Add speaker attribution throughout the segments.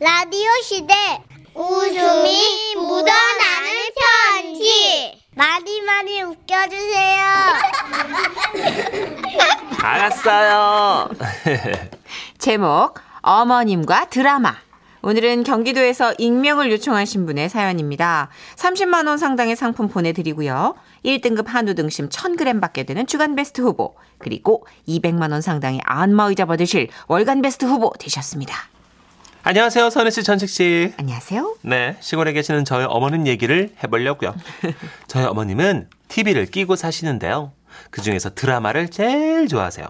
Speaker 1: 라디오 시대 웃음이 묻어나는 편지 많이 많이 웃겨주세요.
Speaker 2: 알았어요.
Speaker 3: 제목 어머님과 드라마 오늘은 경기도에서 익명을 요청하신 분의 사연입니다. 30만 원 상당의 상품 보내드리고요. 1등급 한우 등심 1000g 받게 되는 주간 베스트 후보 그리고 200만 원 상당의 안마의자 받으실 월간 베스트 후보 되셨습니다.
Speaker 2: 안녕하세요, 선혜 씨, 천식 씨.
Speaker 3: 안녕하세요.
Speaker 2: 네, 시골에 계시는 저희 어머님 얘기를 해보려고요. 저희 어머님은 TV를 끼고 사시는데요. 그 중에서 드라마를 제일 좋아하세요.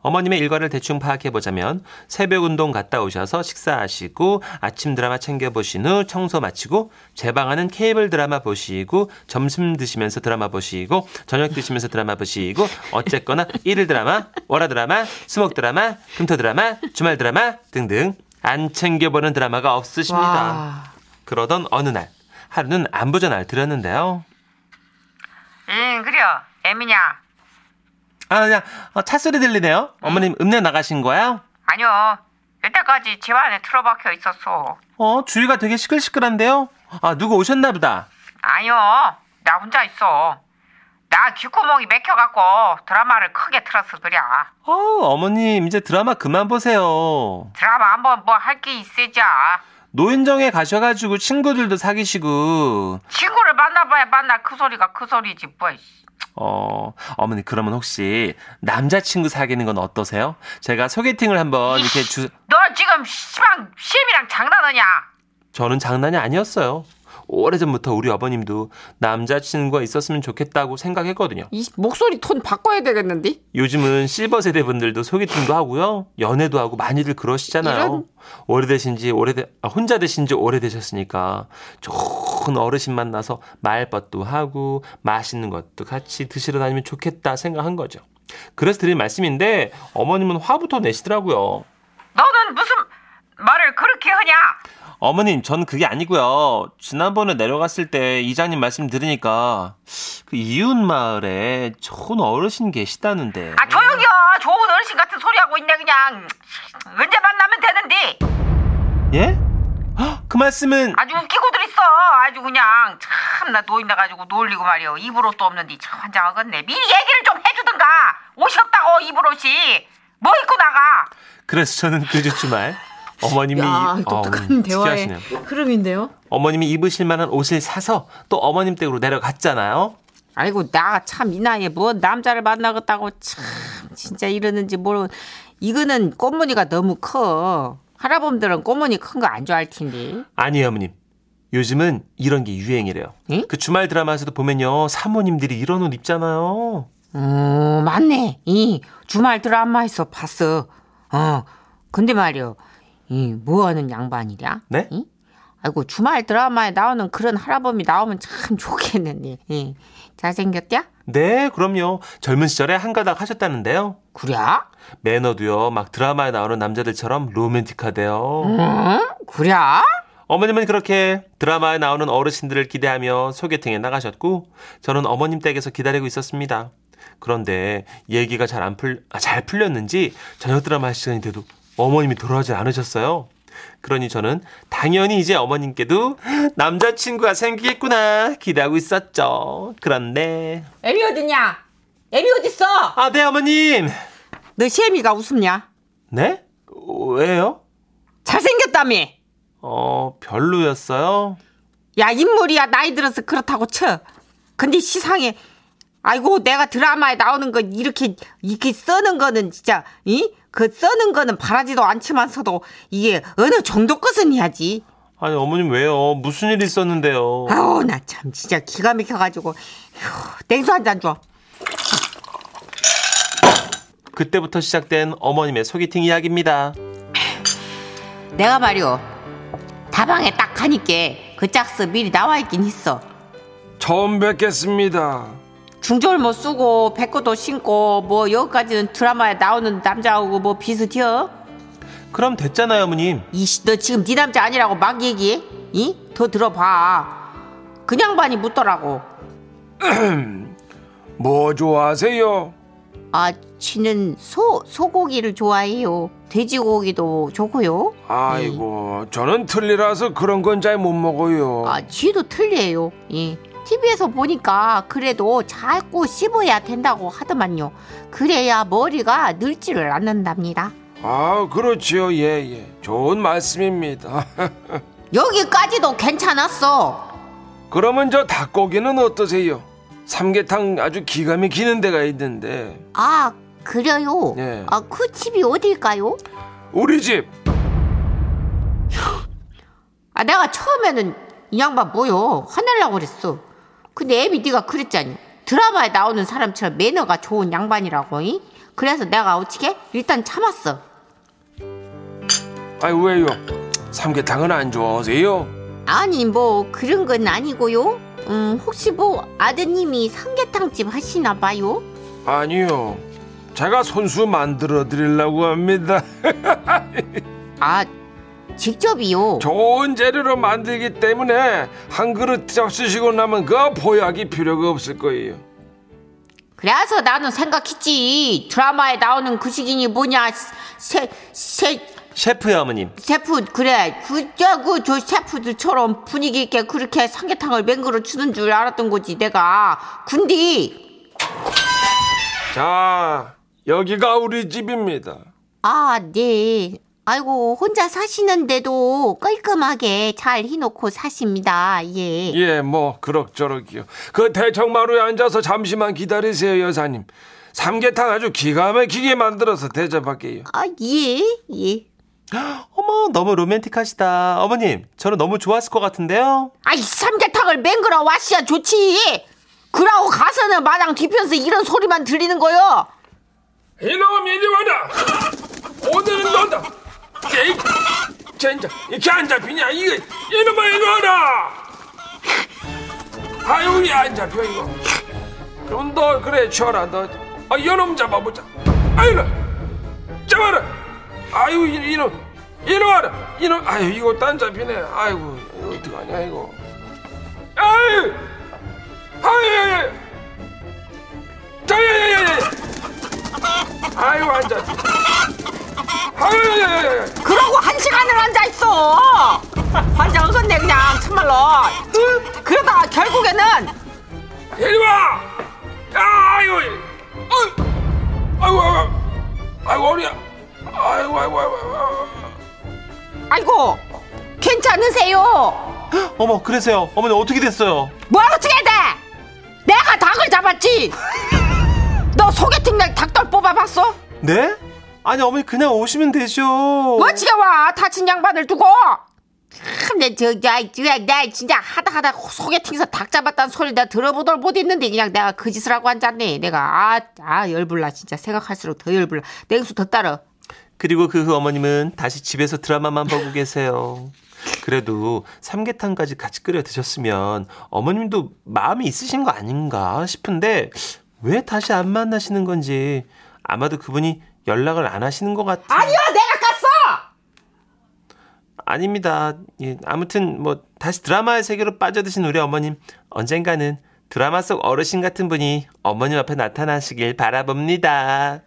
Speaker 2: 어머님의 일과를 대충 파악해보자면 새벽 운동 갔다 오셔서 식사하시고 아침 드라마 챙겨보신 후 청소 마치고 제 방하는 케이블 드라마 보시고 점심 드시면서 드라마 보시고 저녁 드시면서 드라마 보시고 어쨌거나 일일 드라마, 월화 드라마, 수목 드라마, 금토 드라마, 주말 드라마 등등 안 챙겨보는 드라마가 없으십니다.
Speaker 3: 와.
Speaker 2: 그러던 어느 날 하루는 안부 전화를 드렸는데요.
Speaker 3: 응 그래요 애미냐
Speaker 2: 아, 그냥 어, 차 소리 들리네요. 어머님 음내 나가신 거야?
Speaker 3: 아니요 여태까지 집 안에 틀어박혀 있었어
Speaker 2: 어, 주위가 되게 시끌시끌한데요. 아, 누구 오셨나 보다.
Speaker 3: 아니요 나 혼자 있어 나 귓구멍이 맥혀갖고 드라마를 크게 틀어서 그래
Speaker 2: 어우, 어머님 이제 드라마 그만 보세요.
Speaker 3: 드라마 한번 뭐 할 게 있으자
Speaker 2: 노인정에 가셔가지고 친구들도 사귀시고.
Speaker 3: 친구를 만나봐야 만나 그 소리가 그 소리지 뭐
Speaker 2: 어, 어머니 그러면 혹시 남자친구 사귀는 건 어떠세요? 제가 소개팅을 한번 이렇게 주,
Speaker 3: 너 지금 시방 시엠이랑 장난하냐
Speaker 2: 저는 장난이 아니었어요. 오래전부터 우리 아버님도 남자친구가 있었으면 좋겠다고 생각했거든요.
Speaker 3: 이 목소리 톤 바꿔야 되겠는데
Speaker 2: 요즘은 실버 세대 분들도 소개팅도 하고요. 연애도 하고 많이들 그러시잖아요.
Speaker 3: 이런-
Speaker 2: 오래되신 지 오래되, 아, 혼자 되신 지 오래되셨으니까 좋은 어르신 만나서 말벗도 하고 맛있는 것도 같이 드시러 다니면 좋겠다 생각한 거죠. 그래서 드린 말씀인데 어머님은 화부터 내시더라고요.
Speaker 3: 너는 무슨 말을 그렇게 하냐
Speaker 2: 어머님, 전 그게 아니고요. 지난번에 내려갔을 때 이장님 말씀 들으니까 그 이웃 마을에 좋은 어르신 계시다는데.
Speaker 3: 아 조용히요. 좋은 어르신 같은 소리 하고 있네 그냥. 언제 만나면 되는데.
Speaker 2: 예? 헉, 그 말씀은
Speaker 3: 아주 웃기고들 있어. 아주 그냥 참 나 노인 나 가지고 놀리고 말이여 입을 옷도 없는데 참 환장하겠네. 미리 얘기를 좀 해주든가. 옷이 없다고 입을 옷이 뭐 입고 나가?
Speaker 2: 그래서 저는 그주 주말 어머님이
Speaker 3: 야
Speaker 2: 이-
Speaker 3: 독특한
Speaker 2: 어우,
Speaker 3: 대화의
Speaker 2: 특이하시네요.
Speaker 3: 흐름인데요
Speaker 2: 어머님이 입으실 만한 옷을 사서 또 어머님 댁으로 내려갔잖아요.
Speaker 3: 아이고 나 참 이 나이에 뭐 남자를 만나겠다고 참 진짜 이러는지 모르 이거는 꽃무늬가 너무 커 할아범들은 꽃무늬 큰 거 안 좋아할 텐데
Speaker 2: 아니에요, 어머님. 요즘은 이런 게 유행이래요.
Speaker 3: 응?
Speaker 2: 그 주말 드라마에서도 보면요. 사모님들이 이런 옷 입잖아요.
Speaker 3: 어, 맞네. 이 주말 드라마에서 봤어. 어, 근데 말이요. 이 뭐하는 양반이랴?
Speaker 2: 네?
Speaker 3: 이? 아이고 주말 드라마에 나오는 그런 할아범이 나오면 참 좋겠는데. 이. 잘생겼냐?
Speaker 2: 네, 그럼요. 젊은 시절에 한 가닥 하셨다는데요.
Speaker 3: 그래?
Speaker 2: 매너도요. 막 드라마에 나오는 남자들처럼 로맨틱하대요.
Speaker 3: 응? 그래?
Speaker 2: 어머님은 그렇게 드라마에 나오는 어르신들을 기대하며 소개팅에 나가셨고 저는 어머님 댁에서 기다리고 있었습니다. 그런데 얘기가 잘 안 풀, 아, 잘 풀렸는지 저녁 드라마 할 시간이 돼도 어머님이 돌아오지 않으셨어요. 그러니 저는 당연히 이제 어머님께도 남자친구가 생기겠구나 기대하고 있었죠. 그런데
Speaker 3: 애미 어딨냐? 애미 어딨어?
Speaker 2: 아, 네 어머님.
Speaker 3: 너 시애미가 웃음냐?
Speaker 2: 네? 왜요?
Speaker 3: 잘생겼다며.
Speaker 2: 어, 별로였어요.
Speaker 3: 야 인물이야 나이 들어서 그렇다고 쳐. 근데 시상에 아이고 내가 드라마에 나오는 거 이렇게 이렇게 써는 거는 진짜 이? 그 써는 거는 바라지도 않지만서도 이게 어느 정도 것은 해야지.
Speaker 2: 아니 어머님 왜요? 무슨 일 있었는데요?
Speaker 3: 아우 나 참 진짜 기가 막혀가지고 휴, 냉수 한 잔 줘.
Speaker 2: 그때부터 시작된 어머님의 소개팅 이야기입니다.
Speaker 3: 내가 말이오 다방에 딱 가니까 그 짝스 미리 나와 있긴 있어.
Speaker 4: 처음 뵙겠습니다.
Speaker 3: 중절 뭐 쓰고 백구도 신고 뭐 여기까지는 드라마에 나오는 남자하고 뭐 비슷해요?
Speaker 2: 그럼 됐잖아요, 어머님.
Speaker 3: 이씨 너 지금 네 남자 아니라고 막 얘기해? 이? 더 들어봐. 그냥 반이 묻더라고.
Speaker 4: 뭐 좋아하세요?
Speaker 3: 아 지는 소 소고기를 좋아해요. 돼지고기도 좋고요.
Speaker 4: 아이고, 저는 틀리라서 그런 건 잘 못 먹어요.
Speaker 3: 아, 쥐도 틀려요. 예. TV에서 보니까 그래도 자꾸 씹어야 된다고 하더만요. 그래야 머리가 늙지를 않는답니다.
Speaker 4: 아, 그렇지요. 예, 예. 좋은 말씀입니다.
Speaker 3: 여기까지도 괜찮았어.
Speaker 4: 그러면 저 닭고기는 어떠세요? 삼계탕 아주 기가 막히는 데가 있는데
Speaker 3: 아, 그래요?
Speaker 4: 예.
Speaker 3: 아, 그 집이 어딜까요?
Speaker 4: 우리 집
Speaker 3: 아, 내가 처음에는 이 양반 뭐요? 화내려고 그랬어. 근데 애비 네가 그랬잖니. 드라마에 나오는 사람처럼 매너가 좋은 양반이라고. 이? 그래서 내가 어떻게? 일단 참았어.
Speaker 4: 아이 왜요? 삼계탕은 안 좋아하세요?
Speaker 3: 아니 뭐 그런 건 아니고요. 음 혹시 뭐 아드님이 삼계탕집 하시나 봐요?
Speaker 4: 아니요. 제가 손수 만들어 드리려고 합니다.
Speaker 3: 아 직접이요.
Speaker 4: 좋은 재료로 만들기 때문에 한 그릇 쓰시고 나면 그 보약이 필요가 없을 거예요.
Speaker 3: 그래서 나는 생각했지. 드라마에 나오는 그 식인이 뭐냐? 세 세
Speaker 2: 셰프요, 어머님.
Speaker 3: 셰프 그래 그저그 저 셰프들처럼 분위기 있게 그렇게 삼계탕을 맹그러 주는 줄 알았던 거지 내가 군디
Speaker 4: 자, 여기가 우리 집입니다.
Speaker 3: 아네 아이고 혼자 사시는데도 깔끔하게 잘 해놓고 사십니다 예.
Speaker 4: 예, 뭐 그럭저럭이요. 그 대청마루에 앉아서 잠시만 기다리세요, 여사님. 삼계탕 아주 기가 막히게 만들어서 대접할게요.
Speaker 3: 아, 예, 예.
Speaker 2: 어머, 너무 로맨틱하시다. 어머님, 저는 너무 좋았을 것 같은데요?
Speaker 3: 아이, 삼계탕을 맹그러 와시야 좋지. 그러고 가서는 마당 뒤편에서 이런 소리만 들리는 거요.
Speaker 4: 이놈 이리 와라. 오늘은 너다. 에이, 젠장, 이렇게 안 잡히냐? 이거 이놈아 이리 와라. 아유, 이안 잡혀 이거. 그럼 너 그래 쳐라 너. 아, 이놈 잡아보자. 아유, 잡아라. 아유, 이- 이놈, 이리 와라. 이놈, 아유, 이거 딴 잡히네. 아이고, 이거 어떡하냐 이거. 아유, 아유, 아유. 아유, 안 잡혀. 아유, 야야야.
Speaker 3: 그러고 한 시간을 앉아 있어. 완전 어긋네, 그냥, 참말로. 그러다가 결국에는,
Speaker 4: 이리 와! 아이고, 아이고, 아이고, 아이고, 어리야. 아이고, 아이고, 아이고, 아이고.
Speaker 3: 아이고, 괜찮으세요?
Speaker 2: 어머, 그래서요. 어머니 어떻게 됐어요?
Speaker 3: 뭐 어떻게 돼? 내가 닭을 잡았지. 너 소개팅 날 닭돌 뽑아봤어?
Speaker 2: 네? 아니, 어머니 그냥 오시면 되죠.
Speaker 3: 어찌게 와 다친 양반을 두고? 참내 저나 나 진짜 하다 하다 소개팅에서 닭 잡았다는 소리 내가 들어보들 못했는데 그냥 내가 그 짓을 하고 앉았네. 내가 아, 아 열불나 진짜 생각할수록 더 열불나. 냉수 더 따라.
Speaker 2: 그리고 그후 어머님은 다시 집에서 드라마만 보고 계세요. 그래도 삼계탕까지 같이 끓여 드셨으면 어머님도 마음이 있으신 거 아닌가 싶은데 왜 다시 안 만나시는 건지 아마도 그분이 연락을 안 하시는 것 같아요.
Speaker 3: 아니야 내가 깠어.
Speaker 2: 아닙니다. 예, 아무튼 뭐 다시 드라마의 세계로 빠져드신 우리 어머님 언젠가는 드라마 속 어르신 같은 분이 어머님 앞에 나타나시길 바라봅니다.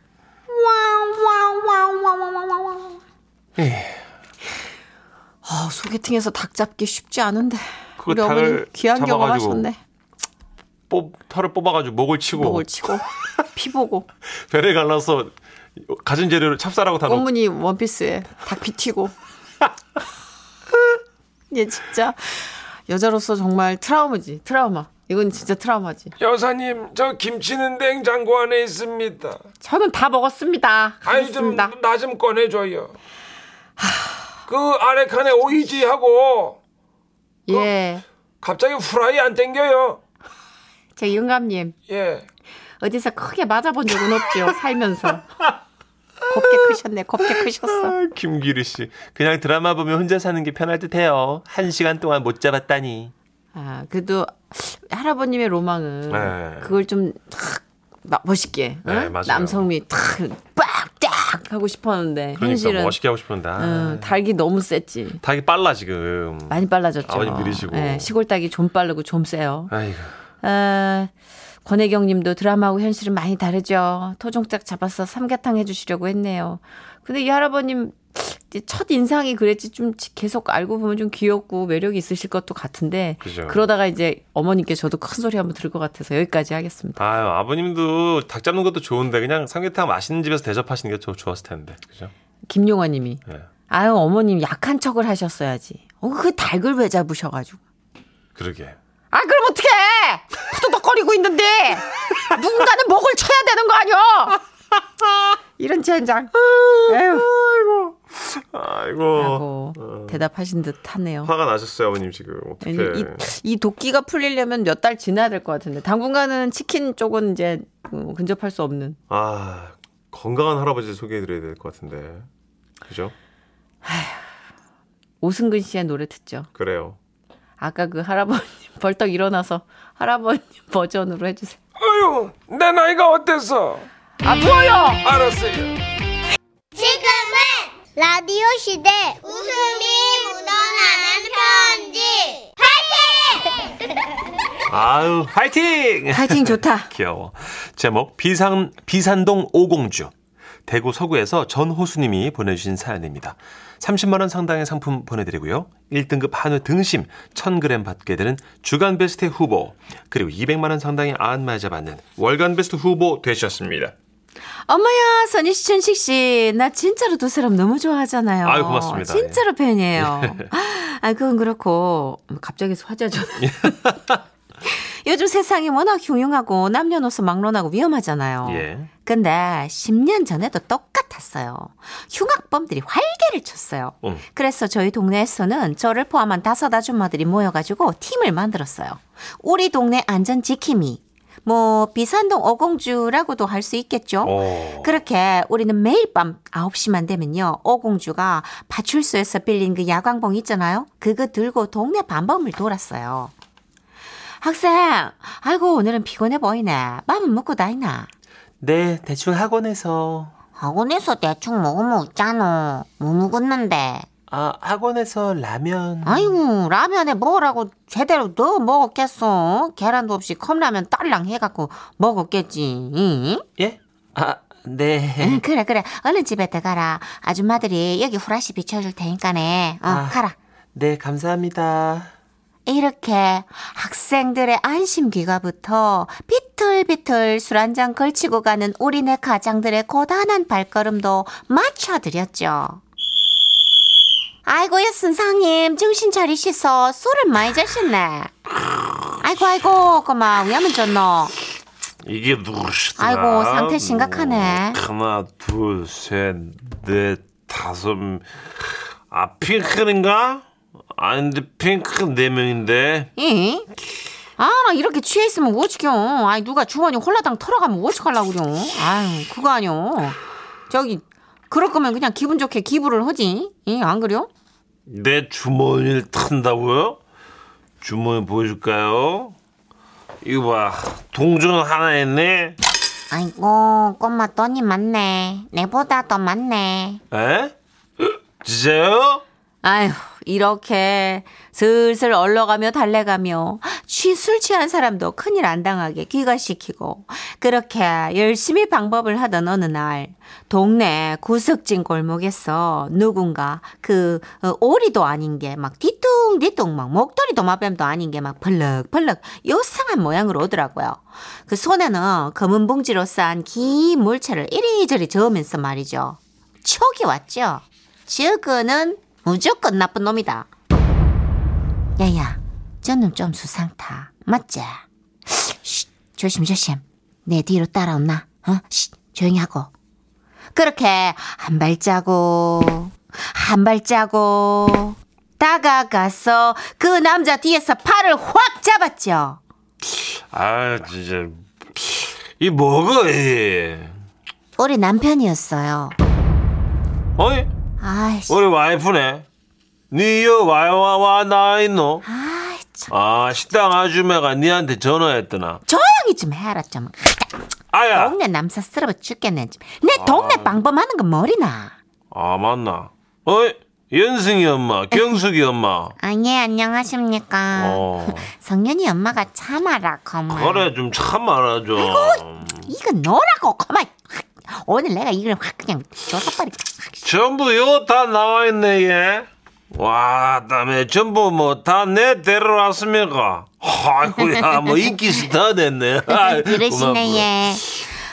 Speaker 3: 아 소개팅에서 닭 잡기 쉽지 않은데.
Speaker 2: 그거
Speaker 3: 우리 어머니 귀한
Speaker 2: 잡아가지고
Speaker 3: 경험 하셨네.
Speaker 2: 뽑 털을 뽑아가지고 목을 치고
Speaker 3: 목을 치고 피 보고
Speaker 2: 배를 갈라서 가진 재료를 찹쌀하고 다 넣고
Speaker 3: 어머니 원피스에 닭피 튀고. 얘 진짜 여자로서 정말 트라우마지 트라우마. 이건 진짜 트라우마지.
Speaker 4: 여사님, 저 김치는 냉장고 안에 있습니다.
Speaker 3: 저는 다 먹었습니다.
Speaker 4: 아니 좀
Speaker 3: 가겠습니다.
Speaker 4: 나좀 꺼내줘요. 그 아래 칸에 오이지하고
Speaker 3: 예.
Speaker 4: 갑자기 후라이 안 땡겨요.
Speaker 3: 제 영감님
Speaker 4: 예.
Speaker 3: 어디서 크게 맞아본 적은 없죠 살면서. 곱게 크셨네. 곱게 크셨어.
Speaker 2: 아, 김기르 씨 그냥 드라마 보면 혼자 사는 게 편할 듯해요. 한 시간 동안 못 잡았다니.
Speaker 3: 아 그래도 할아버님의 로망은
Speaker 2: 네.
Speaker 3: 그걸 좀 탁, 막 멋있게 응?
Speaker 2: 네.
Speaker 3: 남성미 탁빡딱 하고 싶었는데
Speaker 2: 그러니까
Speaker 3: 현실은
Speaker 2: 멋있게 하고 싶은데 아,
Speaker 3: 응, 닭이 너무 셌지.
Speaker 2: 닭이 빨라 지금.
Speaker 3: 많이 빨라졌죠.
Speaker 2: 아버님 느리시고.
Speaker 3: 네, 시골 닭이 좀 빠르고 좀 세요.
Speaker 2: 아이고.
Speaker 3: 아, 권혜경 님도 드라마하고 현실은 많이 다르죠. 토종짝 잡아서 삼계탕 해주시려고 했네요. 근데 이 할아버님 첫 인상이 그랬지 좀 계속 알고 보면 좀 귀엽고 매력이 있으실 것도 같은데
Speaker 2: 그죠.
Speaker 3: 그러다가 이제 어머님께 저도 큰 소리 한번 들을 것 같아서 여기까지 하겠습니다.
Speaker 2: 아유, 아버님도 닭 잡는 것도 좋은데 그냥 삼계탕 맛있는 집에서 대접하시는 게 더 좋았을 텐데. 그죠?
Speaker 3: 김용화 님이
Speaker 2: 예.
Speaker 3: 아유 어머님 약한 척을 하셨어야지. 어, 그 닭을 왜 잡으셔가지고.
Speaker 2: 그러게.
Speaker 3: 아 그럼 어떡해 후두덕거리고 있는데 누군가는 목을 쳐야 되는 거 아니야 이런 젠장 에휴
Speaker 2: 아이고.
Speaker 3: 라고 대답하신 듯 하네요
Speaker 2: 화가 나셨어요, 아버님 지금. 어떻게?
Speaker 3: 이, 이 도끼가 풀리려면 몇 달 지나야 될 것 같은데 당분간은 치킨 쪽은 이제 어, 근접할 수 없는
Speaker 2: 아, 건강한 할아버지 소개해 드려야 될 것 같은데. 그죠?
Speaker 3: 오승근 씨의 노래 듣죠
Speaker 2: 그래요.
Speaker 3: 아까 그 할아버님 벌떡 일어나서 할아버님 버전으로 해주세요
Speaker 4: 아유 내 나이가 어땠어?
Speaker 3: 아 뭐요
Speaker 4: 알았어요.
Speaker 1: 지금은 라디오 시대 웃음이 묻어나는 편지.
Speaker 2: 아유, 화이팅!
Speaker 3: 파이팅 좋다
Speaker 2: 귀여워. 제목 비산 비산동 오공주. 대구 서구에서 전호수님이 보내주신 사연입니다. 30만 원 상당의 상품 보내드리고요. 1등급 한우 등심 1,000g 받게 되는 주간 베스트 후보 그리고 200만 원 상당의 안마자 받는 월간 베스트 후보 되셨습니다.
Speaker 3: 엄마야, 선희 씨, 천식 씨, 나 진짜로 두 사람 너무 좋아하잖아요.
Speaker 2: 아유, 고맙습니다.
Speaker 3: 진짜로 팬이에요. 아, 그건 그렇고 갑자기 화제죠. 요즘 세상이 워낙 흉흉하고 남녀노소 막론하고 위험하잖아요.
Speaker 2: 예.
Speaker 3: 근데 10년 전에도 똑같았어요. 흉악범들이 활개를 쳤어요.
Speaker 2: 응.
Speaker 3: 그래서 저희 동네에서는 저를 포함한 다섯 아줌마들이 모여가지고 팀을 만들었어요. 우리 동네 안전 지킴이. 뭐 비산동 어공주라고도 할 수 있겠죠.
Speaker 2: 어.
Speaker 3: 그렇게 우리는 매일 밤 9시만 되면요. 어공주가 파출소에서 빌린 그 야광봉 있잖아요. 그거 들고 동네 반범을 돌았어요. 학생, 아이고 오늘은 피곤해 보이네. 밥은 먹고 다니나?
Speaker 2: 네, 대충 학원에서
Speaker 1: 학원에서 대충 먹으면 웃잖아. 뭐 먹었는데.
Speaker 2: 아, 학원에서 라면
Speaker 1: 아이고 라면에 뭐라고 제대로 넣어 먹었겠어. 계란도 없이 컵라면 딸랑 해갖고 먹었겠지. 응?
Speaker 2: 예? 아, 네.
Speaker 1: 응, 그래 그래. 얼른 집에 들어가라. 아줌마들이 여기 후라시 비춰줄 테니까네. 어,
Speaker 2: 아.
Speaker 1: 가라.
Speaker 2: 네, 감사합니다.
Speaker 1: 이렇게 학생들의 안심귀가부터 비틀비틀 술 한 잔 걸치고 가는 우리네 가장들의 고단한 발걸음도 맞춰드렸죠. 아이고야 선상님 정신 차리시소 술을 많이 드셨네. 아이고 아이고 그만 위하면 좋노.
Speaker 2: 이게 누구시더라?
Speaker 1: 아이고, 상태 심각하네.
Speaker 2: 하나, 둘, 셋, 넷, 다섯. 아, 핑크인가? 아닌데, 핑크 네 명인데.
Speaker 1: 이? 아, 나 이렇게 취해 있으면 어떡해요. 아이, 누가 주머니 홀라당 털어가면 어떡하려고 그래. 아유, 그거 아니요. 저기, 그럴 거면 그냥 기분 좋게 기부를 하지. 예, 안 그래요?
Speaker 2: 내 주머니를 탄다고요? 주머니 보여줄까요? 이거 봐. 동전 하나 있네.
Speaker 1: 아이고, 꼬마 돈이 많네. 내보다 더 많네.
Speaker 2: 에? 진짜요?
Speaker 3: 아휴, 이렇게 슬슬 얼러가며 달래가며 취, 술 취한 사람도 큰일 안 당하게 귀가시키고 그렇게 열심히 방법을 하던 어느 날 동네 구석진 골목에서 누군가 그 어, 오리도 아닌 게 막 뒤뚱뒤뚱 막 목도리 도마뱀도 아닌 게 막 펄럭펄럭 요상한 모양으로 오더라고요. 그 손에는 검은 봉지로 싼 긴 물체를 이리저리 저으면서 말이죠. 촉이 왔죠. 저거는 무조건 나쁜 놈이다. 야야, 저놈 좀 수상타. 맞지? 쉿, 조심 조심. 내 뒤로 따라온나? 어? 쉿, 조용히 하고. 그렇게 한 발자국, 한 발자국 다가가서 그 남자 뒤에서 팔을 확 잡았죠.
Speaker 2: 아, 진짜. 이 뭐가, 이.
Speaker 1: 우리 남편이었어요.
Speaker 2: 어이?
Speaker 1: 아이씨,
Speaker 2: 우리 와이프네. 니여 와와와 나 있노?
Speaker 1: 아이 참.
Speaker 2: 아, 식당 아줌마가 니한테 전화했더나.
Speaker 1: 조용히 좀 해라 좀.
Speaker 2: 아야!
Speaker 1: 동네 남사스러워 죽겠네. 좀. 내 동네 방범하는 거 머리나.
Speaker 2: 아, 맞나? 어이? 연승이 엄마, 경숙이 엄마.
Speaker 3: 아니 안녕하십니까.
Speaker 2: 어.
Speaker 3: 성년이 엄마가 참아라 거만.
Speaker 2: 그래 좀 참아라 좀.
Speaker 3: 이거 너라고 거만. 오늘 내가 이걸 확 그냥 줘서버릴까.
Speaker 2: 전부 이거 다 나와 있네 얘. 와, 다음에 전부 뭐 다 내 데려왔습니까? 아이고야, 뭐 인기 스타 됐네.
Speaker 3: 그러시네
Speaker 2: 고맙구나.
Speaker 3: 예.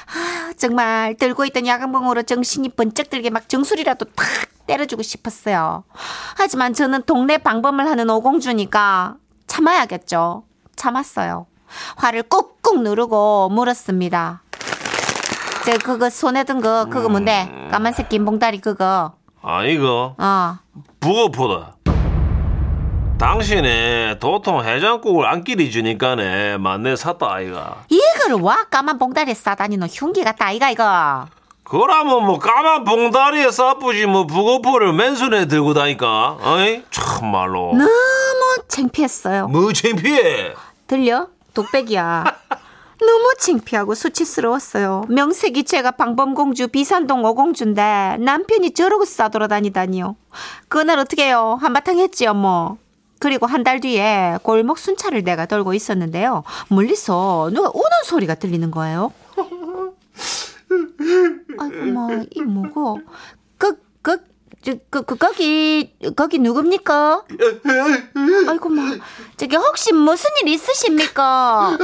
Speaker 3: 아, 정말 들고 있던 야광봉으로 정신이 번쩍 들게 막 정수리라도 탁 때려주고 싶었어요. 하지만 저는 동네 방범을 하는 오공주니까 참아야겠죠. 참았어요. 화를 꾹꾹 누르고 물었습니다. 저 그거 손에 든 거 그거 뭔데? 까만색 긴 봉다리 그거.
Speaker 2: 아, 이거
Speaker 3: 어.
Speaker 2: 부고포다. 당신이 도통 해장국을 안 끼리 주니까네 만내 샀다 아이가.
Speaker 3: 이거를 와 까만 봉다리에 싸다니 너 흉기 같다 아이가 이거.
Speaker 2: 그러면 뭐 까만 봉다리에 싸쁘지 뭐 부고포를 맨손에 들고 다니까. 어이? 참말로.
Speaker 3: 너무 창피했어요.
Speaker 2: 뭐 창피해.
Speaker 3: 들려? 독백이야. 너무 창피하고 수치스러웠어요. 명색이 제가 방범공주 비산동 오공주인데 남편이 저러고 싸돌아다니다니요. 그날 어떻게 해요? 한바탕 했지요 뭐. 그리고 한 달 뒤에 골목 순찰을 내가 돌고 있었는데요. 멀리서 누가 우는 소리가 들리는 거예요. 아이고 뭐 이 뭐고? 그, 그, 거기, 거기 누굽니까? 아이고, 뭐, 저기, 혹시 무슨 일 있으십니까?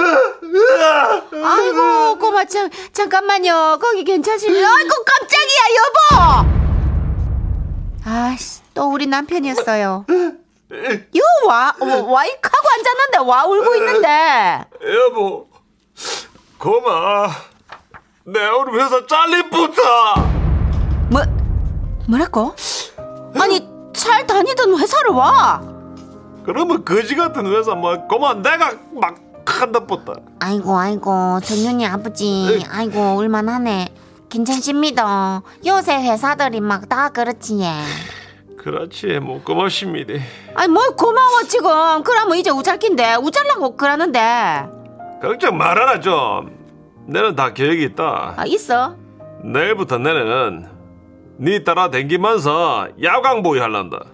Speaker 3: 아이고, 꼬마, 참, 잠깐만요. 거기 괜찮으시면, 아이고, 깜짝이야, 여보! 아씨, 또 우리 남편이었어요. 요, 와, 와, 와이카고 앉았는데, 와, 울고 있는데.
Speaker 2: 여보, 고마. 내 오늘 회사 잘리부터.
Speaker 3: 뭐, 뭐라고? 아니, 잘 다니던 회사를 와.
Speaker 2: 그러면 거지 같은 회사 뭐 고마 내가 막 한다붙다.
Speaker 3: 아이고 아이고 전윤이 아버지 아이고 울만하네 괜찮습니다 요새 회사들이 막 다 그렇지 예.
Speaker 2: 그렇지 뭐 고맙습니다.
Speaker 3: 아니 뭘 고마워 지금 그러면 이제 우잘긴데 우잘라고 그러는데
Speaker 2: 걱정 말아라 좀. 내는 다 계획이 있다.
Speaker 3: 아 있어
Speaker 2: 내일부터 내는 네 따라 댕기면서 야광보이 할란다.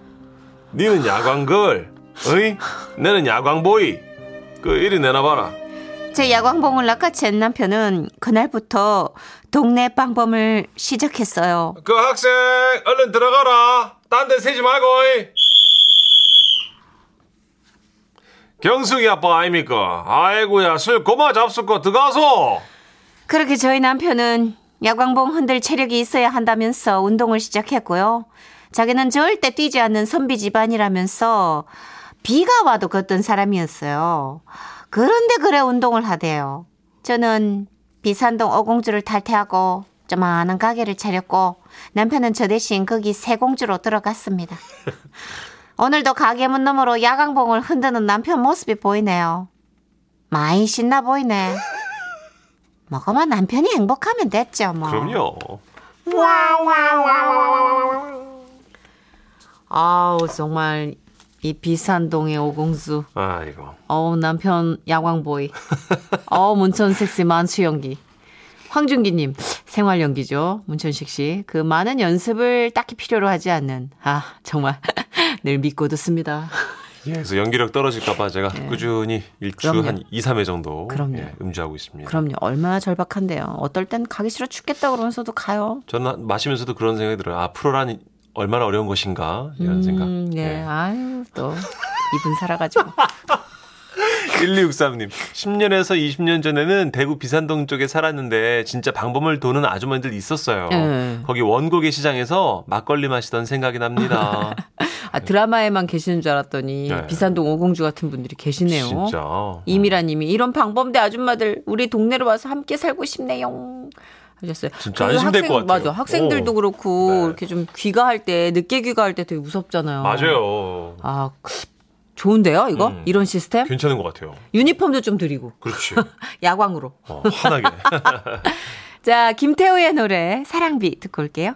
Speaker 2: 니는 야광걸, 어이? 내는 야광보이. 그 이리 내놔봐라.
Speaker 3: 제 야광봉을 낚아챈 남편은 그날부터 동네 방범을 시작했어요
Speaker 2: 그 학생 얼른 들어가라. 딴 데 세지 말고. 경숙이 아빠 아닙니까? 아이고야 술 고마 잡수고 들어가소.
Speaker 3: 그렇게 저희 남편은 야광봉 흔들 체력이 있어야 한다면서 운동을 시작했고요. 자기는 절대 뛰지 않는 선비 집안이라면서 비가 와도 걷던 사람이었어요. 그런데 그래 운동을 하대요. 저는 비산동 어공주를 탈퇴하고 조만한 가게를 차렸고 남편은 저 대신 거기 세공주로 들어갔습니다. 오늘도 가게 문 너머로 야광봉을 흔드는 남편 모습이 보이네요. 많이 신나 보이네. 뭐가만 남편이 행복하면 됐죠, 뭐.
Speaker 2: 그럼요.
Speaker 3: 아우, 정말 이 비산동의 오공수.
Speaker 2: 아이고.
Speaker 3: 어우, 남편 야광보이. 어우, 문천 섹시 만취 연기. 황준기님, 생활 연기죠. 문천식 씨. 그 많은 연습을 딱히 필요로 하지 않는. 아, 정말. 늘 믿고 듣습니다.
Speaker 2: 예, 그래서 연기력 떨어질까봐 제가 꾸준히 일주
Speaker 3: 네. 그럼요.
Speaker 2: 한 2, 3회 정도
Speaker 3: 그럼요.
Speaker 2: 예, 음주하고 있습니다.
Speaker 3: 그럼요. 얼마나 절박한데요. 어떨 땐 가기 싫어 죽겠다 그러면서도 가요.
Speaker 2: 저는 마시면서도 그런 생각이 들어요. 아, 프로란 얼마나 어려운 것인가 이런 생각.
Speaker 3: 음, 네.
Speaker 2: 예.
Speaker 3: 아유, 또. 이분 살아가지고.
Speaker 2: 1263님, 10년에서 20년 전에는 대구 비산동 쪽에 살았는데 진짜 방범을 도는 아주머니들 있었어요.
Speaker 3: 예.
Speaker 2: 거기 원고개 시장에서 막걸리 마시던 생각이 납니다.
Speaker 3: 아, 드라마에만 계시는 줄 알았더니
Speaker 2: 네.
Speaker 3: 비산동 오공주 같은 분들이 계시네요.
Speaker 2: 진짜.
Speaker 3: 이미라 님이 이런 방범대 아줌마들 우리 동네로 와서 함께 살고 싶네요. 하셨어요.
Speaker 2: 진짜
Speaker 3: 그
Speaker 2: 안심될 것 같아요.
Speaker 3: 맞아. 학생들도
Speaker 2: 오.
Speaker 3: 그렇고
Speaker 2: 네.
Speaker 3: 이렇게 좀 귀가할 때 늦게 귀가할 때 되게 무섭잖아요.
Speaker 2: 맞아요.
Speaker 3: 아, 좋은데요, 이거?
Speaker 2: 음.
Speaker 3: 이런 시스템?
Speaker 2: 괜찮은 것 같아요.
Speaker 3: 유니폼도 좀 드리고
Speaker 2: 그렇지.
Speaker 3: 야광으로.
Speaker 2: 어, 환하게.
Speaker 3: 자, 김태우의 노래 사랑비 듣고 올게요.